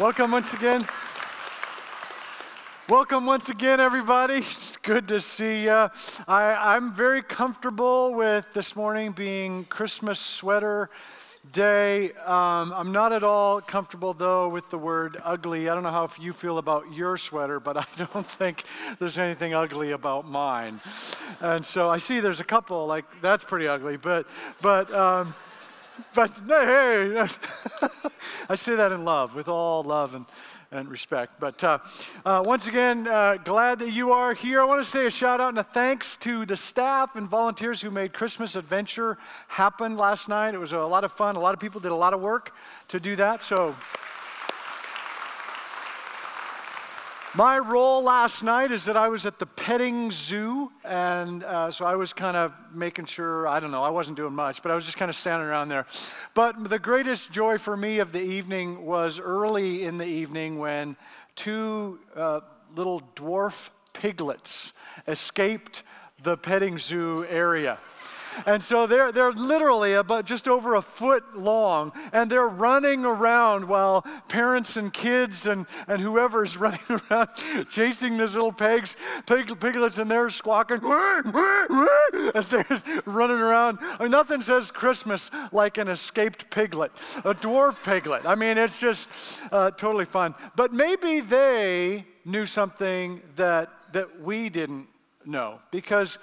Welcome once again. Welcome once again, everybody. It's good to see you. I, am very comfortable with this morning being Christmas sweater day. Um, I'm not at all comfortable, though, with the word ugly. I don't know how you feel about your sweater, but I don't think there's anything ugly about mine. And so I see there's a couple, like, that's pretty ugly, but, but, um, but hey, I say that in love, with all love and, and respect. But uh, uh, once again, uh, glad that you are here. I want to say a shout out and a thanks to the staff and volunteers who made Christmas Adventure happen last night. It was a lot of fun. A lot of people did a lot of work to do that. So My role last night is that I was at the petting zoo, and uh, so I was kind of making sure, I don't know, I wasn't doing much, but I was just kind of standing around there. But the greatest joy for me of the evening was early in the evening when two uh, little dwarf piglets escaped the petting zoo area. And so they're, they're literally about just over a foot long, and they're running around while parents and kids and, and whoever's running around chasing these little pigs, pig, piglets, and they're squawking as they're running around. I mean, nothing says Christmas like an escaped piglet, a dwarf piglet. I mean, it's just uh, totally fun. But maybe they knew something that, that we didn't know because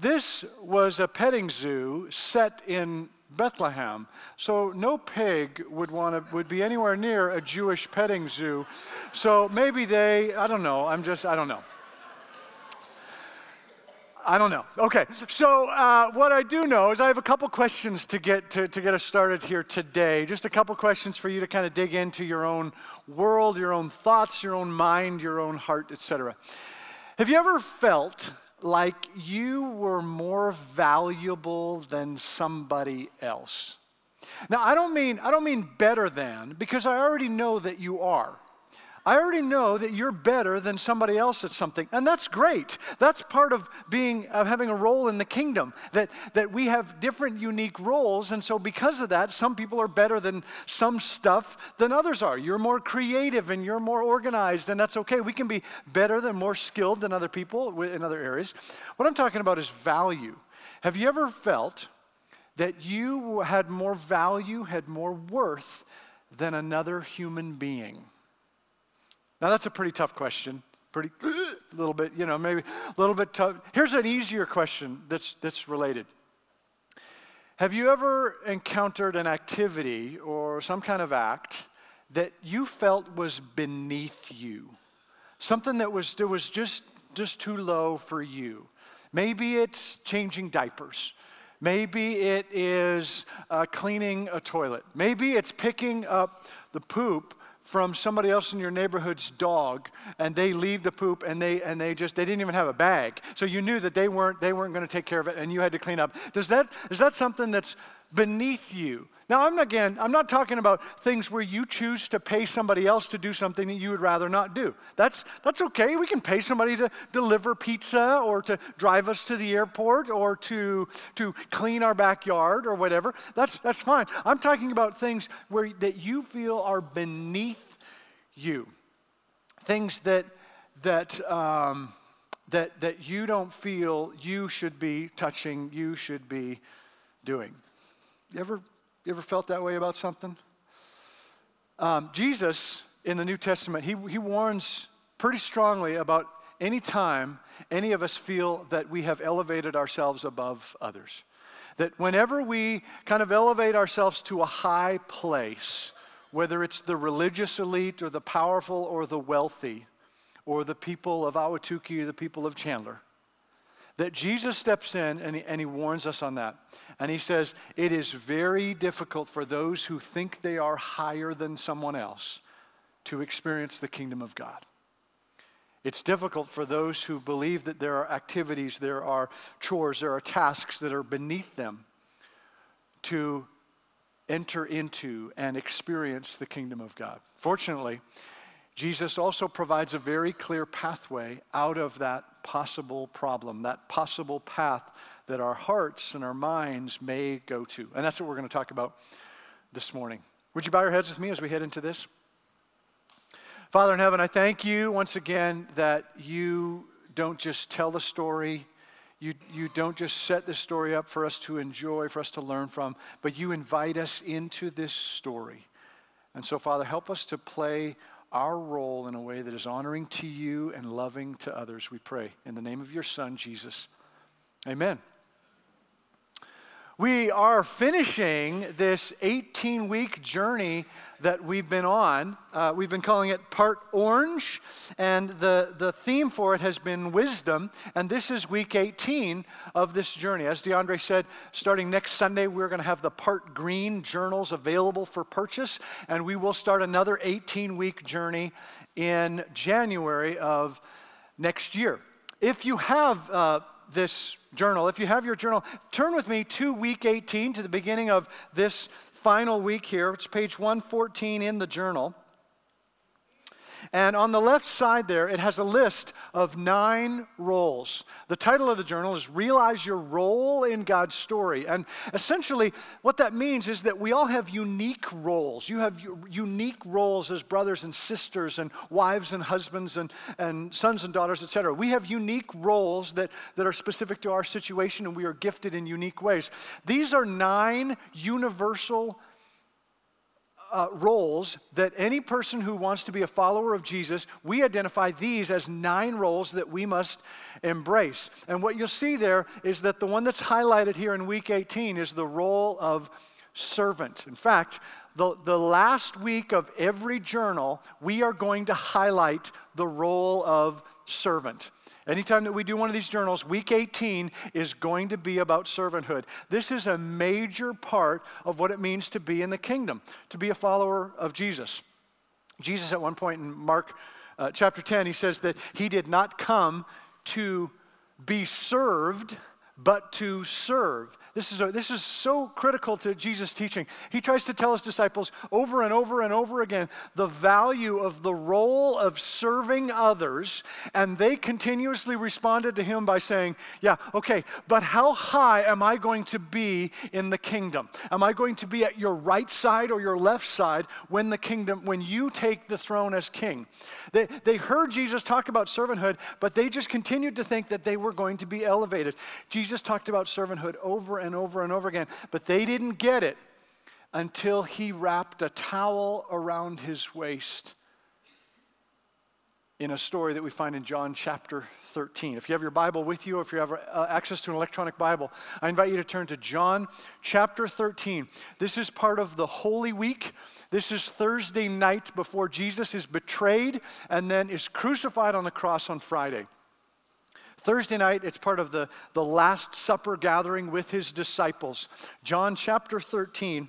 this was a petting zoo set in Bethlehem. So no pig would want to would be anywhere near a Jewish petting zoo. So maybe they, I don't know. I'm just I don't know. I don't know. Okay, so uh, what I do know is I have a couple questions to get to, to get us started here today. Just a couple questions for you to kind of dig into your own world, your own thoughts, your own mind, your own heart, etc. Have you ever felt like you were more valuable than somebody else. Now, I don't mean I don't mean better than because I already know that you are. I already know that you're better than somebody else at something. And that's great. That's part of being of having a role in the kingdom. That that we have different unique roles and so because of that some people are better than some stuff than others are. You're more creative and you're more organized and that's okay. We can be better than more skilled than other people in other areas. What I'm talking about is value. Have you ever felt that you had more value, had more worth than another human being? Now, that's a pretty tough question. Pretty, a little bit, you know, maybe a little bit tough. Here's an easier question that's, that's related. Have you ever encountered an activity or some kind of act that you felt was beneath you? Something that was, that was just, just too low for you. Maybe it's changing diapers. Maybe it is uh, cleaning a toilet. Maybe it's picking up the poop from somebody else in your neighborhood's dog and they leave the poop and they and they just they didn't even have a bag. So you knew that they weren't they weren't going to take care of it and you had to clean up. Does that is that something that's beneath you now i'm again i'm not talking about things where you choose to pay somebody else to do something that you would rather not do. That's that's okay. We can pay somebody to deliver pizza or to drive us to the airport or to to clean our backyard or whatever. That's that's fine. I'm talking about things where that you feel are beneath you. Things that that um, that that you don't feel you should be touching you should be doing. You ever, you ever felt that way about something? Um, Jesus in the New Testament, he, he warns pretty strongly about any time any of us feel that we have elevated ourselves above others. That whenever we kind of elevate ourselves to a high place, whether it's the religious elite or the powerful or the wealthy, or the people of Ahwatukee or the people of Chandler, that Jesus steps in and he, and he warns us on that. And he says, It is very difficult for those who think they are higher than someone else to experience the kingdom of God. It's difficult for those who believe that there are activities, there are chores, there are tasks that are beneath them to enter into and experience the kingdom of God. Fortunately, Jesus also provides a very clear pathway out of that possible problem, that possible path that our hearts and our minds may go to. And that's what we're going to talk about this morning. Would you bow your heads with me as we head into this? Father in heaven, I thank you once again that you don't just tell the story, you, you don't just set the story up for us to enjoy, for us to learn from, but you invite us into this story. And so, Father, help us to play our role in a way that is honoring to you and loving to others, we pray. In the name of your Son, Jesus. Amen. We are finishing this 18 week journey that we've been on. Uh, we've been calling it Part Orange, and the, the theme for it has been wisdom. And this is week 18 of this journey. As DeAndre said, starting next Sunday, we're going to have the Part Green journals available for purchase, and we will start another 18 week journey in January of next year. If you have uh, this journal, if you have your journal, turn with me to week 18, to the beginning of this final week here. It's page 114 in the journal. And on the left side there, it has a list of nine roles. The title of the journal is Realize Your Role in God's Story. And essentially, what that means is that we all have unique roles. You have unique roles as brothers and sisters, and wives and husbands, and, and sons and daughters, etc. We have unique roles that, that are specific to our situation, and we are gifted in unique ways. These are nine universal uh, roles that any person who wants to be a follower of Jesus, we identify these as nine roles that we must embrace. And what you'll see there is that the one that's highlighted here in week 18 is the role of servant. In fact, the, the last week of every journal, we are going to highlight the role of servant. Anytime that we do one of these journals, week 18 is going to be about servanthood. This is a major part of what it means to be in the kingdom, to be a follower of Jesus. Jesus, at one point in Mark uh, chapter 10, he says that he did not come to be served, but to serve. This is, a, this is so critical to Jesus' teaching. He tries to tell his disciples over and over and over again the value of the role of serving others, and they continuously responded to him by saying, Yeah, okay, but how high am I going to be in the kingdom? Am I going to be at your right side or your left side when the kingdom, when you take the throne as king? They, they heard Jesus talk about servanthood, but they just continued to think that they were going to be elevated. Jesus talked about servanthood over and and over and over again. But they didn't get it until he wrapped a towel around his waist in a story that we find in John chapter 13. If you have your Bible with you, if you have uh, access to an electronic Bible, I invite you to turn to John chapter 13. This is part of the Holy Week. This is Thursday night before Jesus is betrayed and then is crucified on the cross on Friday. Thursday night, it's part of the, the Last Supper gathering with his disciples. John chapter 13,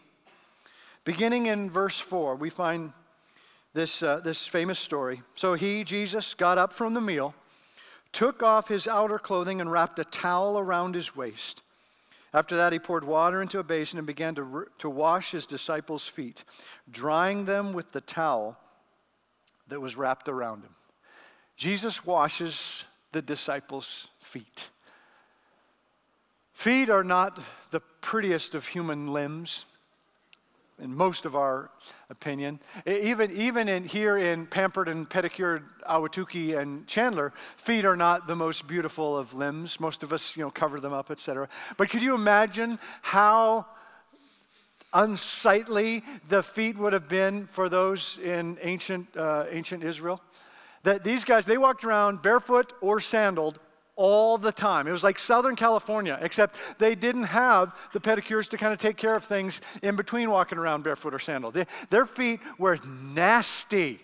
beginning in verse 4, we find this, uh, this famous story. So he, Jesus, got up from the meal, took off his outer clothing, and wrapped a towel around his waist. After that, he poured water into a basin and began to, to wash his disciples' feet, drying them with the towel that was wrapped around him. Jesus washes the disciples' feet. Feet are not the prettiest of human limbs, in most of our opinion. Even, even in, here in Pampered and Pedicured Ahwatukee and Chandler, feet are not the most beautiful of limbs. Most of us, you know, cover them up, etc. But could you imagine how unsightly the feet would have been for those in ancient, uh, ancient Israel? That these guys, they walked around barefoot or sandaled all the time. It was like Southern California, except they didn't have the pedicures to kind of take care of things in between walking around barefoot or sandaled. They, their feet were nasty.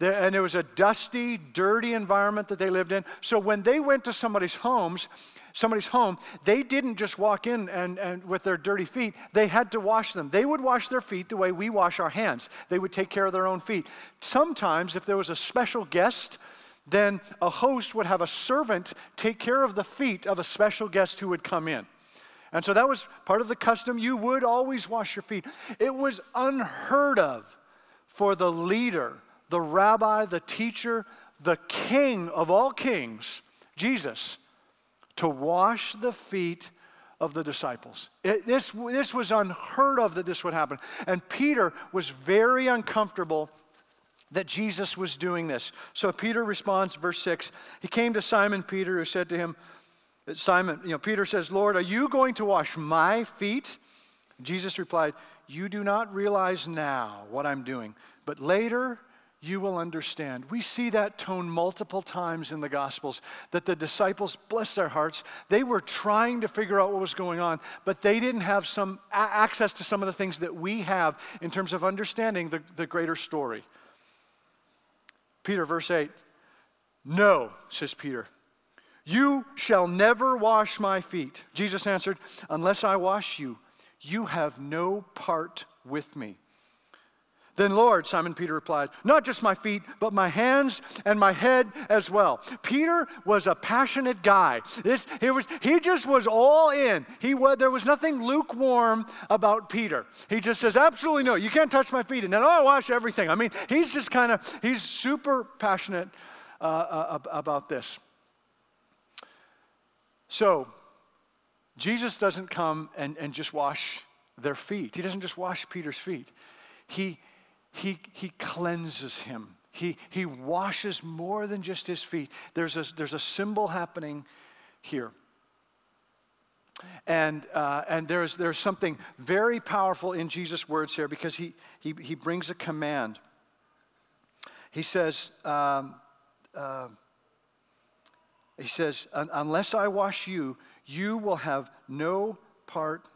And it was a dusty, dirty environment that they lived in. So when they went to somebody's homes, somebody's home, they didn't just walk in and, and with their dirty feet, they had to wash them. They would wash their feet the way we wash our hands. They would take care of their own feet. Sometimes, if there was a special guest, then a host would have a servant take care of the feet of a special guest who would come in. And so that was part of the custom. You would always wash your feet. It was unheard of for the leader, the rabbi, the teacher, the king of all kings, Jesus, to wash the feet of the disciples. It, this, this was unheard of that this would happen. And Peter was very uncomfortable that Jesus was doing this. So Peter responds, verse 6. He came to Simon Peter, who said to him, Simon, you know, Peter says, Lord, are you going to wash my feet? Jesus replied, You do not realize now what I'm doing, but later you will understand. We see that tone multiple times in the Gospels that the disciples, bless their hearts, they were trying to figure out what was going on, but they didn't have some access to some of the things that we have in terms of understanding the, the greater story. Peter, verse 8, No, says Peter, you shall never wash my feet. Jesus answered, Unless I wash you, you have no part with me. Then, Lord, Simon Peter replied, Not just my feet, but my hands and my head as well. Peter was a passionate guy. This, he, was, he just was all in. He there was nothing lukewarm about Peter. He just says, Absolutely no, you can't touch my feet. And then, oh, I wash everything. I mean, he's just kind of, he's super passionate uh, uh, about this. So, Jesus doesn't come and, and just wash their feet. He doesn't just wash Peter's feet. He, he, he cleanses him. He, he washes more than just his feet. There's a, there's a symbol happening here. And, uh, and there's, there's something very powerful in Jesus' words here because he, he, he brings a command. He says, um, uh, he says, unless I wash you, you will have no part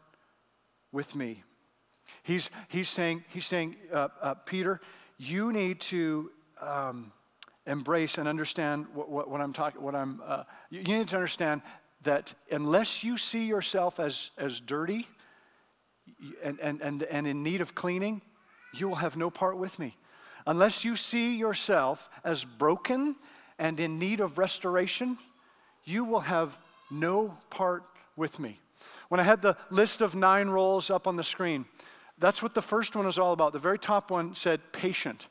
with me. He's, he's saying, he's saying uh, uh, Peter, you need to um, embrace and understand what, what, what I'm talking, what I'm, uh, you need to understand that unless you see yourself as, as dirty and, and, and, and in need of cleaning, you will have no part with me. Unless you see yourself as broken and in need of restoration, you will have no part with me. When I had the list of nine roles up on the screen, that's what the first one is all about. The very top one said patient.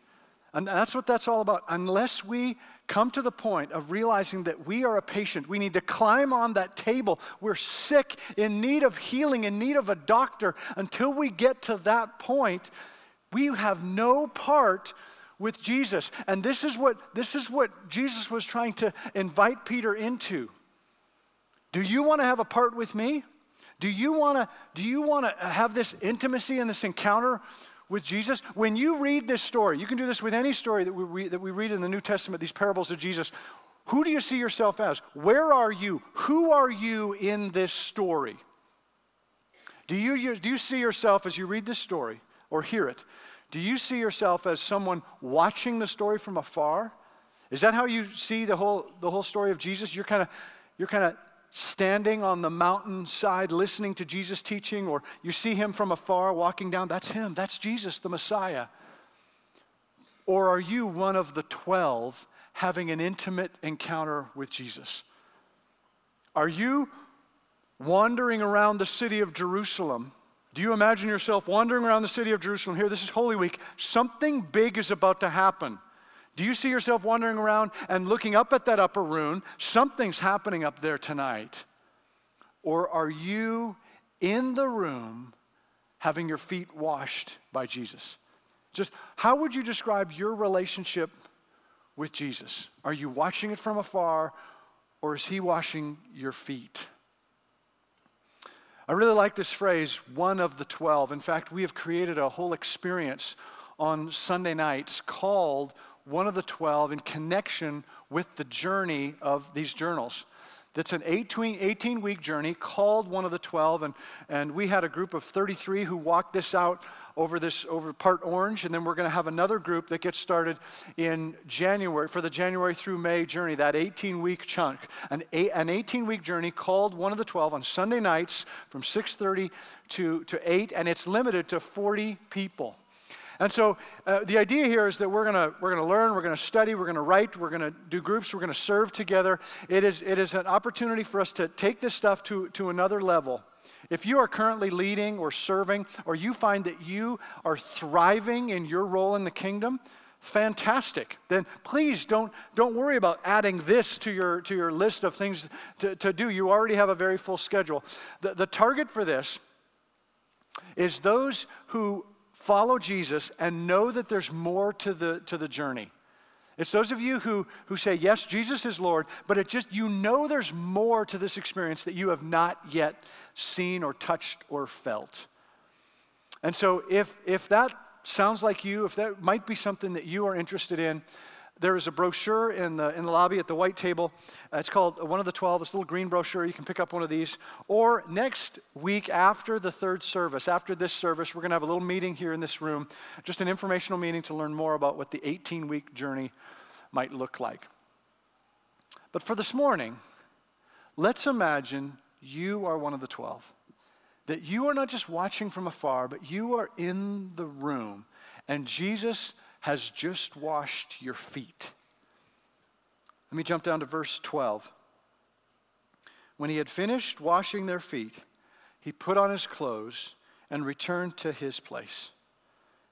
And that's what that's all about. Unless we come to the point of realizing that we are a patient, we need to climb on that table. We're sick, in need of healing, in need of a doctor. Until we get to that point, we have no part with Jesus. And this is what, this is what Jesus was trying to invite Peter into. Do you want to have a part with me? Do you want to do you want to have this intimacy and this encounter with Jesus? When you read this story, you can do this with any story that we read, that we read in the New Testament, these parables of Jesus. Who do you see yourself as? Where are you? Who are you in this story? Do you, do you see yourself as you read this story or hear it? Do you see yourself as someone watching the story from afar? Is that how you see the whole, the whole story of Jesus? You're kind of you're kind of standing on the mountainside listening to Jesus teaching, or you see him from afar walking down, that's him, that's Jesus, the Messiah. Or are you one of the 12 having an intimate encounter with Jesus? Are you wandering around the city of Jerusalem? Do you imagine yourself wandering around the city of Jerusalem here? This is Holy Week. Something big is about to happen. Do you see yourself wandering around and looking up at that upper room? Something's happening up there tonight. Or are you in the room having your feet washed by Jesus? Just how would you describe your relationship with Jesus? Are you watching it from afar or is he washing your feet? I really like this phrase, one of the 12. In fact, we have created a whole experience on Sunday nights called one of the 12 in connection with the journey of these journals. That's an 18 week journey called one of the 12. And, and we had a group of 33 who walked this out over this over part orange. And then we're going to have another group that gets started in January for the January through May journey, that 18 week chunk. An, an 18 week journey called one of the 12 on Sunday nights from 6:30 to, to 8. And it's limited to 40 people. And so uh, the idea here is that we're going we're gonna learn, we're going to study, we're going to write, we're going to do groups, we're going to serve together. It is, it is an opportunity for us to take this stuff to, to another level. If you are currently leading or serving, or you find that you are thriving in your role in the kingdom, fantastic. Then please don't, don't worry about adding this to your, to your list of things to, to do. You already have a very full schedule. The, the target for this is those who follow Jesus and know that there's more to the, to the journey. It's those of you who, who say, Yes, Jesus is Lord, but it just, you know there's more to this experience that you have not yet seen or touched or felt. And so, if, if that sounds like you, if that might be something that you are interested in, there is a brochure in the, in the lobby at the white table. Uh, it's called One of the Twelve, this little green brochure. You can pick up one of these. Or next week, after the third service, after this service, we're going to have a little meeting here in this room, just an informational meeting to learn more about what the 18 week journey might look like. But for this morning, let's imagine you are one of the 12. That you are not just watching from afar, but you are in the room, and Jesus has just washed your feet. Let me jump down to verse 12. When he had finished washing their feet, he put on his clothes and returned to his place.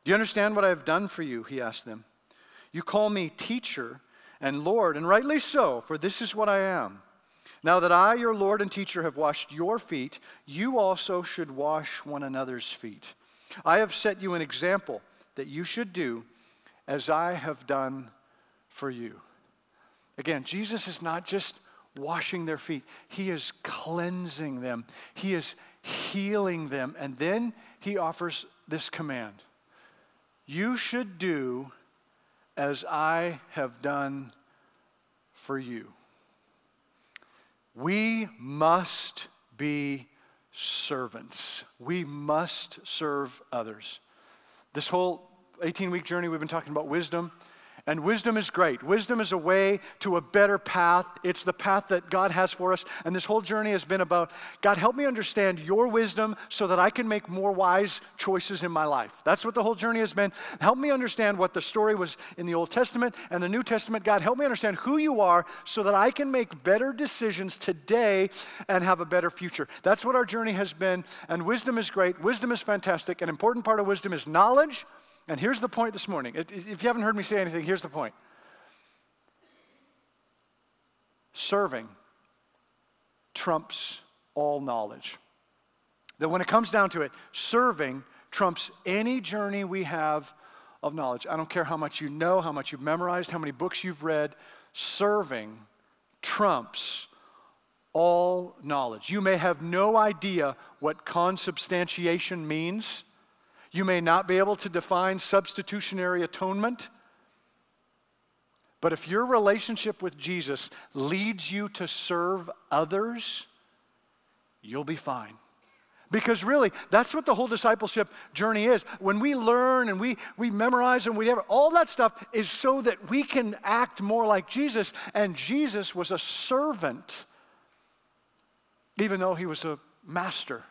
Do you understand what I have done for you? He asked them. You call me teacher and Lord, and rightly so, for this is what I am. Now that I, your Lord and teacher, have washed your feet, you also should wash one another's feet. I have set you an example that you should do as I have done for you. Again, Jesus is not just washing their feet, He is cleansing them, He is healing them. And then He offers this command You should do as I have done for you. We must be servants. We must serve others. This whole 18 week journey, we've been talking about wisdom. And wisdom is great. Wisdom is a way to a better path. It's the path that God has for us. And this whole journey has been about God, help me understand your wisdom so that I can make more wise choices in my life. That's what the whole journey has been. Help me understand what the story was in the Old Testament and the New Testament. God, help me understand who you are so that I can make better decisions today and have a better future. That's what our journey has been. And wisdom is great. Wisdom is fantastic. An important part of wisdom is knowledge. And here's the point this morning. If you haven't heard me say anything, here's the point serving trumps all knowledge. That when it comes down to it, serving trumps any journey we have of knowledge. I don't care how much you know, how much you've memorized, how many books you've read, serving trumps all knowledge. You may have no idea what consubstantiation means. You may not be able to define substitutionary atonement. But if your relationship with Jesus leads you to serve others, you'll be fine. Because really, that's what the whole discipleship journey is. When we learn and we, we memorize and we have all that stuff is so that we can act more like Jesus. And Jesus was a servant, even though he was a master.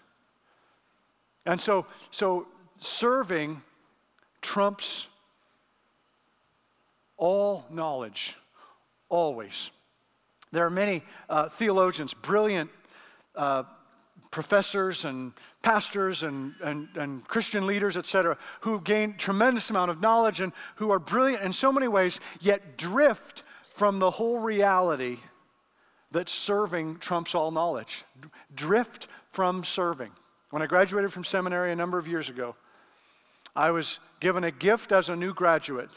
And so, so serving trumps all knowledge, always. There are many uh, theologians, brilliant uh, professors and pastors and, and, and Christian leaders, et cetera, who gain tremendous amount of knowledge and who are brilliant in so many ways, yet drift from the whole reality that serving trumps all knowledge. Drift from serving. When I graduated from seminary a number of years ago, I was given a gift as a new graduate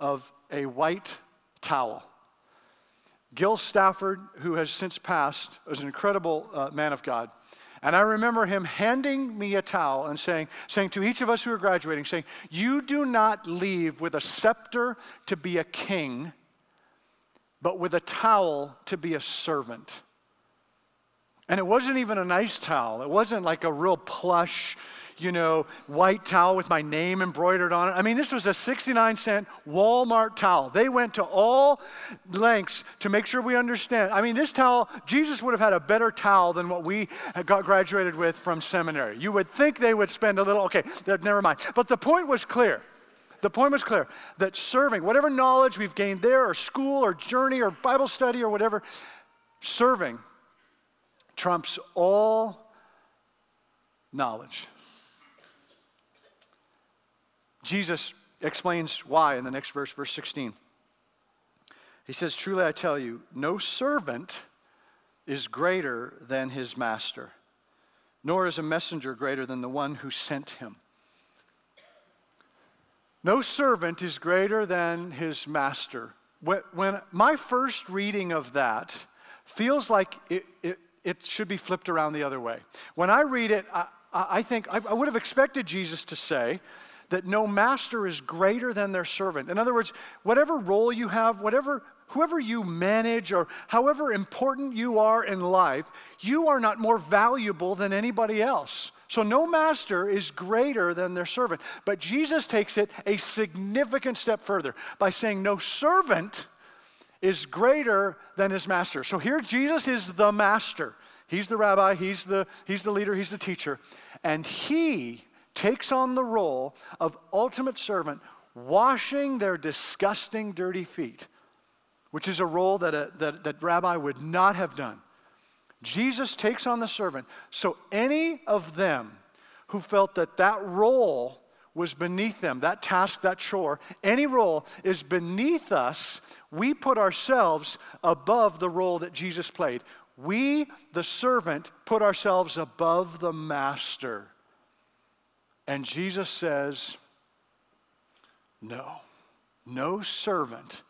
of a white towel. Gil Stafford, who has since passed, was an incredible uh, man of God. And I remember him handing me a towel and saying, saying to each of us who are graduating, saying, You do not leave with a scepter to be a king, but with a towel to be a servant. And it wasn't even a nice towel. It wasn't like a real plush, you know, white towel with my name embroidered on it. I mean, this was a 69 cent Walmart towel. They went to all lengths to make sure we understand. I mean, this towel, Jesus would have had a better towel than what we got graduated with from seminary. You would think they would spend a little, okay, never mind. But the point was clear. The point was clear that serving, whatever knowledge we've gained there, or school, or journey, or Bible study, or whatever, serving trumps all knowledge. Jesus explains why in the next verse, verse 16. He says, Truly I tell you, no servant is greater than his master, nor is a messenger greater than the one who sent him. No servant is greater than his master. When my first reading of that feels like it, it, it should be flipped around the other way. When I read it, I, I think I would have expected Jesus to say that no master is greater than their servant. In other words, whatever role you have, whatever whoever you manage or however important you are in life, you are not more valuable than anybody else. So no master is greater than their servant. But Jesus takes it a significant step further by saying no servant is greater than his master. So here Jesus is the master. He's the rabbi, he's the, he's the leader, he's the teacher. And he takes on the role of ultimate servant, washing their disgusting, dirty feet, which is a role that, a, that, that rabbi would not have done. Jesus takes on the servant. So any of them who felt that that role was beneath them, that task, that chore, any role is beneath us, we put ourselves above the role that Jesus played. We, the servant, put ourselves above the master. And Jesus says, No, no servant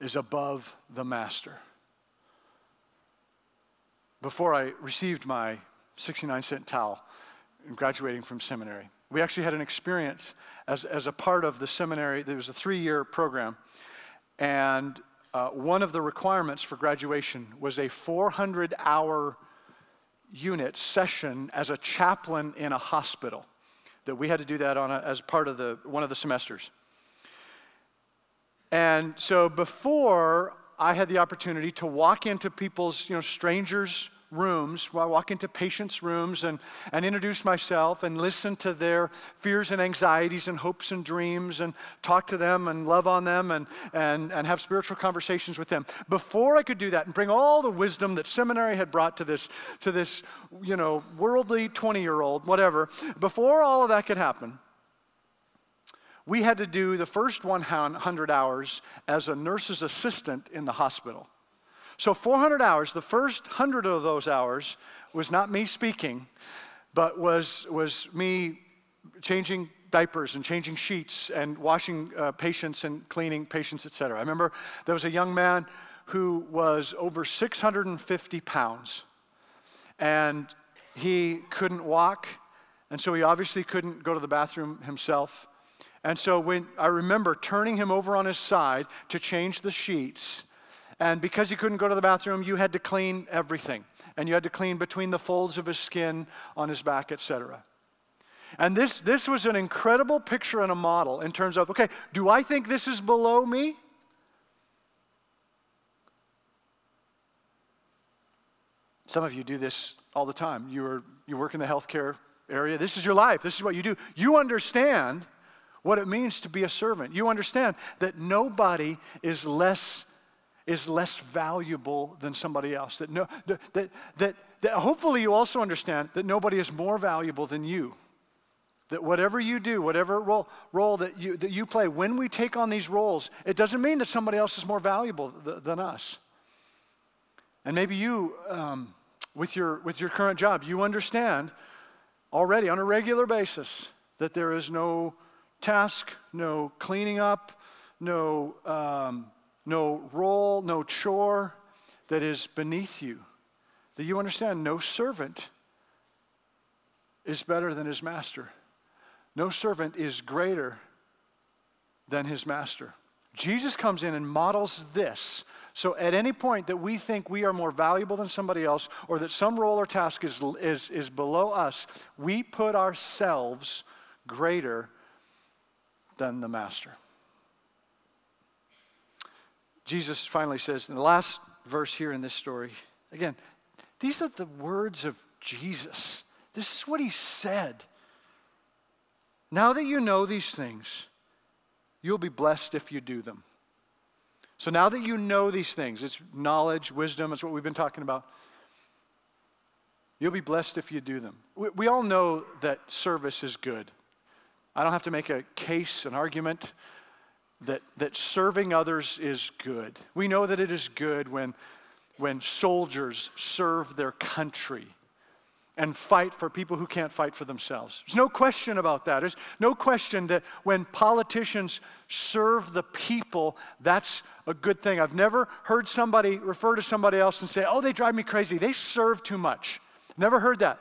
is above the master before I received my 69 cent towel and graduating from seminary. We actually had an experience as, as a part of the seminary. There was a three year program, and uh, one of the requirements for graduation was a 400 hour unit session as a chaplain in a hospital. That we had to do that on a, as part of the, one of the semesters. And so before I had the opportunity to walk into people's, you know, strangers' rooms, where I walk into patients' rooms and, and introduce myself and listen to their fears and anxieties and hopes and dreams and talk to them and love on them and, and, and have spiritual conversations with them. Before I could do that and bring all the wisdom that seminary had brought to this, to this you know, worldly 20 year old, whatever, before all of that could happen, we had to do the first 100 hours as a nurse's assistant in the hospital. So 400 hours, the first 100 of those hours was not me speaking, but was, was me changing diapers and changing sheets and washing uh, patients and cleaning patients, etc. I remember there was a young man who was over 650 pounds and he couldn't walk, and so he obviously couldn't go to the bathroom himself. And so when I remember turning him over on his side to change the sheets, and because he couldn't go to the bathroom, you had to clean everything. And you had to clean between the folds of his skin on his back, etc. And this, this was an incredible picture and a model in terms of okay, do I think this is below me? Some of you do this all the time. You, are, you work in the healthcare area. This is your life. This is what you do. You understand what it means to be a servant. You understand that nobody is less is less valuable than somebody else. That, no, that, that, that hopefully you also understand that nobody is more valuable than you. That whatever you do, whatever role, role that, you, that you play, when we take on these roles, it doesn't mean that somebody else is more valuable th- than us. And maybe you, um, with, your, with your current job, you understand already on a regular basis that there is no task, no cleaning up, no um, no role, no chore that is beneath you. That you understand no servant is better than his master. No servant is greater than his master. Jesus comes in and models this. So, at any point that we think we are more valuable than somebody else or that some role or task is, is, is below us, we put ourselves greater than the master. Jesus finally says in the last verse here in this story, again, these are the words of Jesus. This is what he said. Now that you know these things, you'll be blessed if you do them. So now that you know these things, it's knowledge, wisdom, it's what we've been talking about. You'll be blessed if you do them. We, we all know that service is good. I don't have to make a case, an argument that, that serving others is good. We know that it is good when, when soldiers serve their country and fight for people who can't fight for themselves. There's no question about that. There's no question that when politicians serve the people, that's a good thing. I've never heard somebody refer to somebody else and say, oh, they drive me crazy. They serve too much. Never heard that.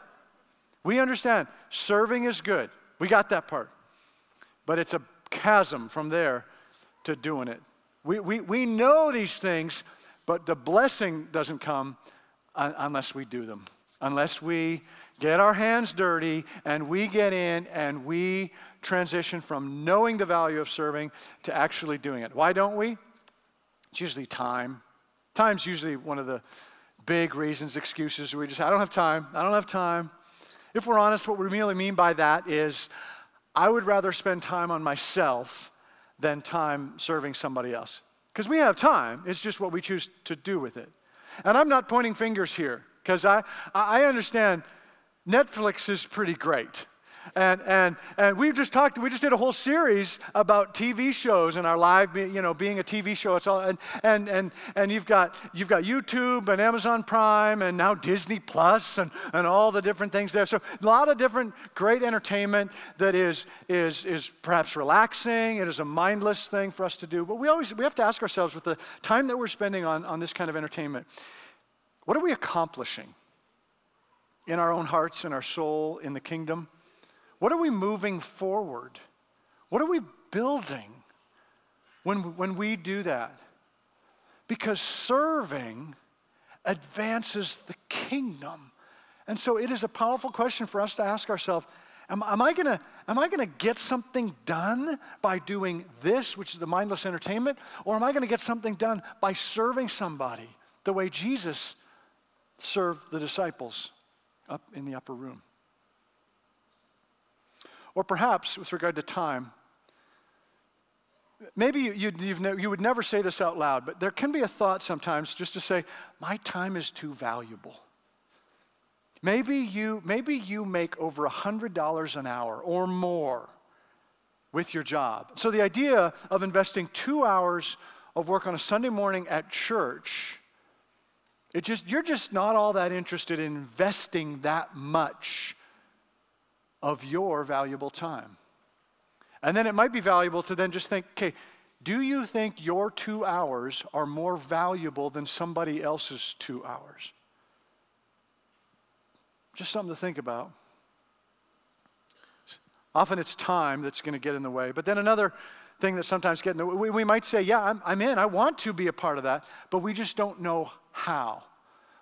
We understand serving is good. We got that part. But it's a chasm from there to doing it. We, we, we know these things, but the blessing doesn't come unless we do them unless we get our hands dirty and we get in and we transition from knowing the value of serving to actually doing it. Why don't we? It's usually time. Time's usually one of the big reasons, excuses. We just, I don't have time. I don't have time. If we're honest, what we really mean by that is I would rather spend time on myself than time serving somebody else. Because we have time, it's just what we choose to do with it. And I'm not pointing fingers here because I, I understand Netflix is pretty great. And, and, and we just talked, we just did a whole series about TV shows and our live, you know, being a TV show. It's all, and, and, and, and you've, got, you've got YouTube and Amazon Prime and now Disney Plus and, and all the different things there. So a lot of different great entertainment that is, is, is perhaps relaxing. It is a mindless thing for us to do. But we always, we have to ask ourselves with the time that we're spending on, on this kind of entertainment, what are we accomplishing in our own hearts, in our soul, in the kingdom? What are we moving forward? What are we building when, when we do that? Because serving advances the kingdom. And so it is a powerful question for us to ask ourselves Am, am, I I gonna get something done by doing this, which is the mindless entertainment, or am I gonna get something done by serving somebody the way Jesus served the disciples up in the upper room. Or perhaps, with regard to time, maybe you, ne- you would never say this out loud, but there can be a thought sometimes just to say, My time is too valuable. Maybe you, maybe you make over $100 an hour or more with your job. So the idea of investing two hours of work on a Sunday morning at church it just, you're just not all that interested in investing that much of your valuable time. And then it might be valuable to then just think, okay, do you think your two hours are more valuable than somebody else's two hours? Just something to think about. Often it's time that's going to get in the way. But then another thing that sometimes gets in the way, we, we might say, yeah, I'm, I'm in, I want to be a part of that, but we just don't know how.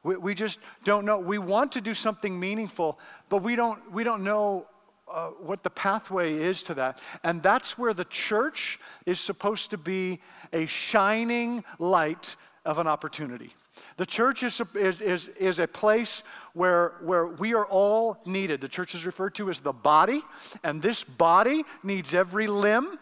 We, we just don't know. We want to do something meaningful, but we don't, we don't know uh, what the pathway is to that. And that's where the church is supposed to be a shining light of an opportunity. The church is, is, is, is a place where, where we are all needed. The church is referred to as the body, and this body needs every limb,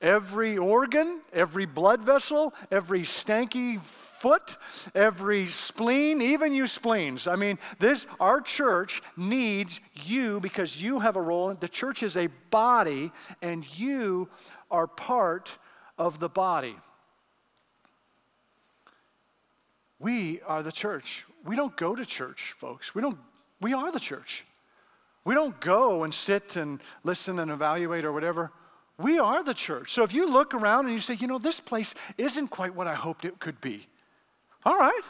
every organ, every blood vessel, every stanky foot, every spleen, even you spleens. I mean, this our church needs you because you have a role. The church is a body, and you are part of the body. We are the church. We don't go to church, folks. We don't we are the church. We don't go and sit and listen and evaluate or whatever. We are the church. So if you look around and you say, you know, this place isn't quite what I hoped it could be, all right.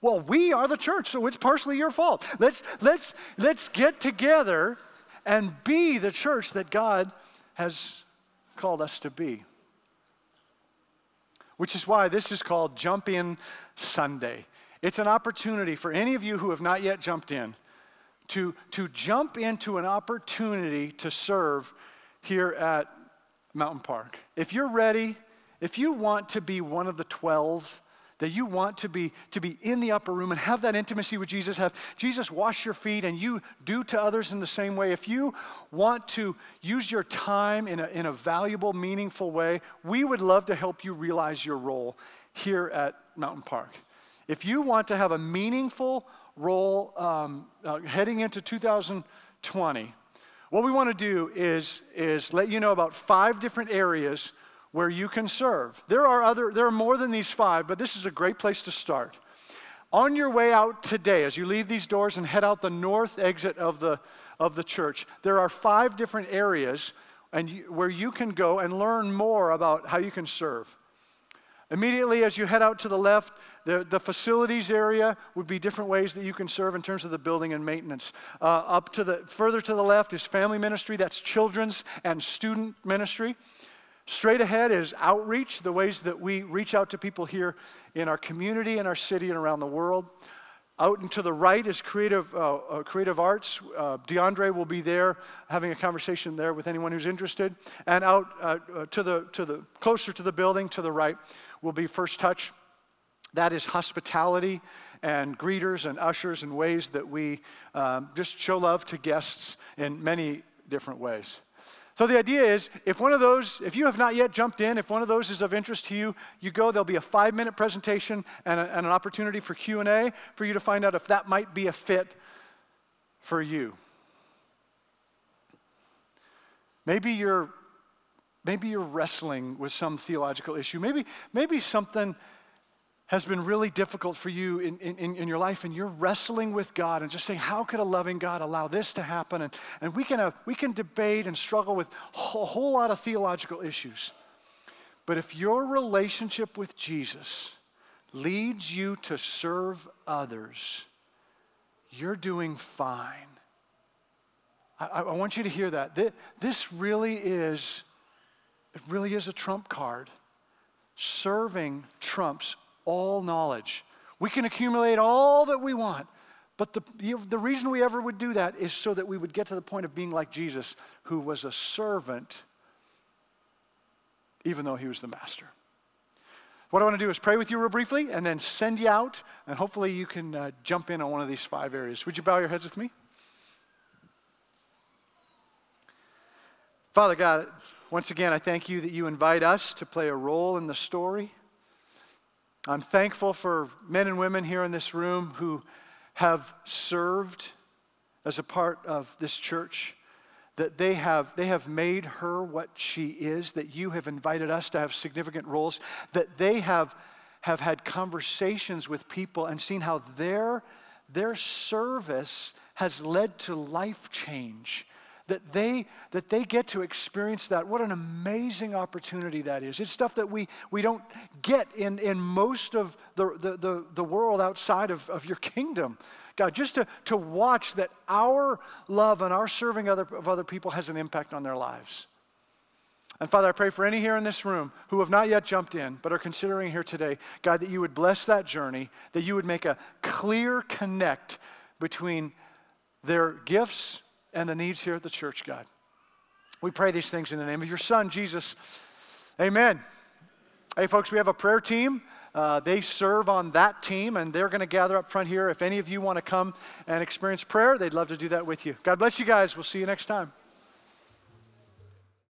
Well, we are the church, so it's partially your fault. Let's, let's, let's get together and be the church that God has called us to be. Which is why this is called Jump In Sunday. It's an opportunity for any of you who have not yet jumped in to, to jump into an opportunity to serve here at Mountain Park. If you're ready, if you want to be one of the 12, that you want to be to be in the upper room and have that intimacy with Jesus have Jesus wash your feet and you do to others in the same way if you want to use your time in a, in a valuable meaningful way we would love to help you realize your role here at Mountain Park if you want to have a meaningful role um, uh, heading into 2020 what we want to do is is let you know about five different areas where you can serve. There are other there are more than these 5, but this is a great place to start. On your way out today, as you leave these doors and head out the north exit of the, of the church, there are five different areas and you, where you can go and learn more about how you can serve. Immediately as you head out to the left, the, the facilities area would be different ways that you can serve in terms of the building and maintenance. Uh, up to the further to the left is family ministry, that's children's and student ministry. Straight ahead is outreach, the ways that we reach out to people here in our community, in our city, and around the world. Out and to the right is creative, uh, uh, creative arts. Uh, DeAndre will be there having a conversation there with anyone who's interested. And out uh, uh, to, the, to the closer to the building to the right will be First Touch. That is hospitality and greeters and ushers and ways that we um, just show love to guests in many different ways. So the idea is if one of those, if you have not yet jumped in, if one of those is of interest to you, you go, there'll be a five minute presentation and, a, and an opportunity for Q&A for you to find out if that might be a fit for you. Maybe you're, maybe you're wrestling with some theological issue. Maybe, maybe something has been really difficult for you in, in, in your life and you're wrestling with God and just saying, how could a loving God allow this to happen? And, and we, can, uh, we can debate and struggle with a whole lot of theological issues. But if your relationship with Jesus leads you to serve others, you're doing fine. I, I want you to hear that. This really is, it really is a trump card. Serving trumps all knowledge. We can accumulate all that we want, but the, the reason we ever would do that is so that we would get to the point of being like Jesus, who was a servant, even though he was the master. What I want to do is pray with you real briefly and then send you out, and hopefully you can uh, jump in on one of these five areas. Would you bow your heads with me? Father God, once again, I thank you that you invite us to play a role in the story. I'm thankful for men and women here in this room who have served as a part of this church, that they have, they have made her what she is, that you have invited us to have significant roles, that they have, have had conversations with people and seen how their, their service has led to life change that they, that they get to experience that. What an amazing opportunity that is. It's stuff that we, we don't get in, in most of the, the, the, the world outside of, of your kingdom. God, just to, to watch that our love and our serving other, of other people has an impact on their lives. And Father, I pray for any here in this room who have not yet jumped in but are considering here today, God, that you would bless that journey, that you would make a clear connect between their gifts and the needs here at the church, God. We pray these things in the name of your Son, Jesus. Amen. Hey, folks, we have a prayer team. Uh, they serve on that team, and they're going to gather up front here. If any of you want to come and experience prayer, they'd love to do that with you. God bless you guys. We'll see you next time.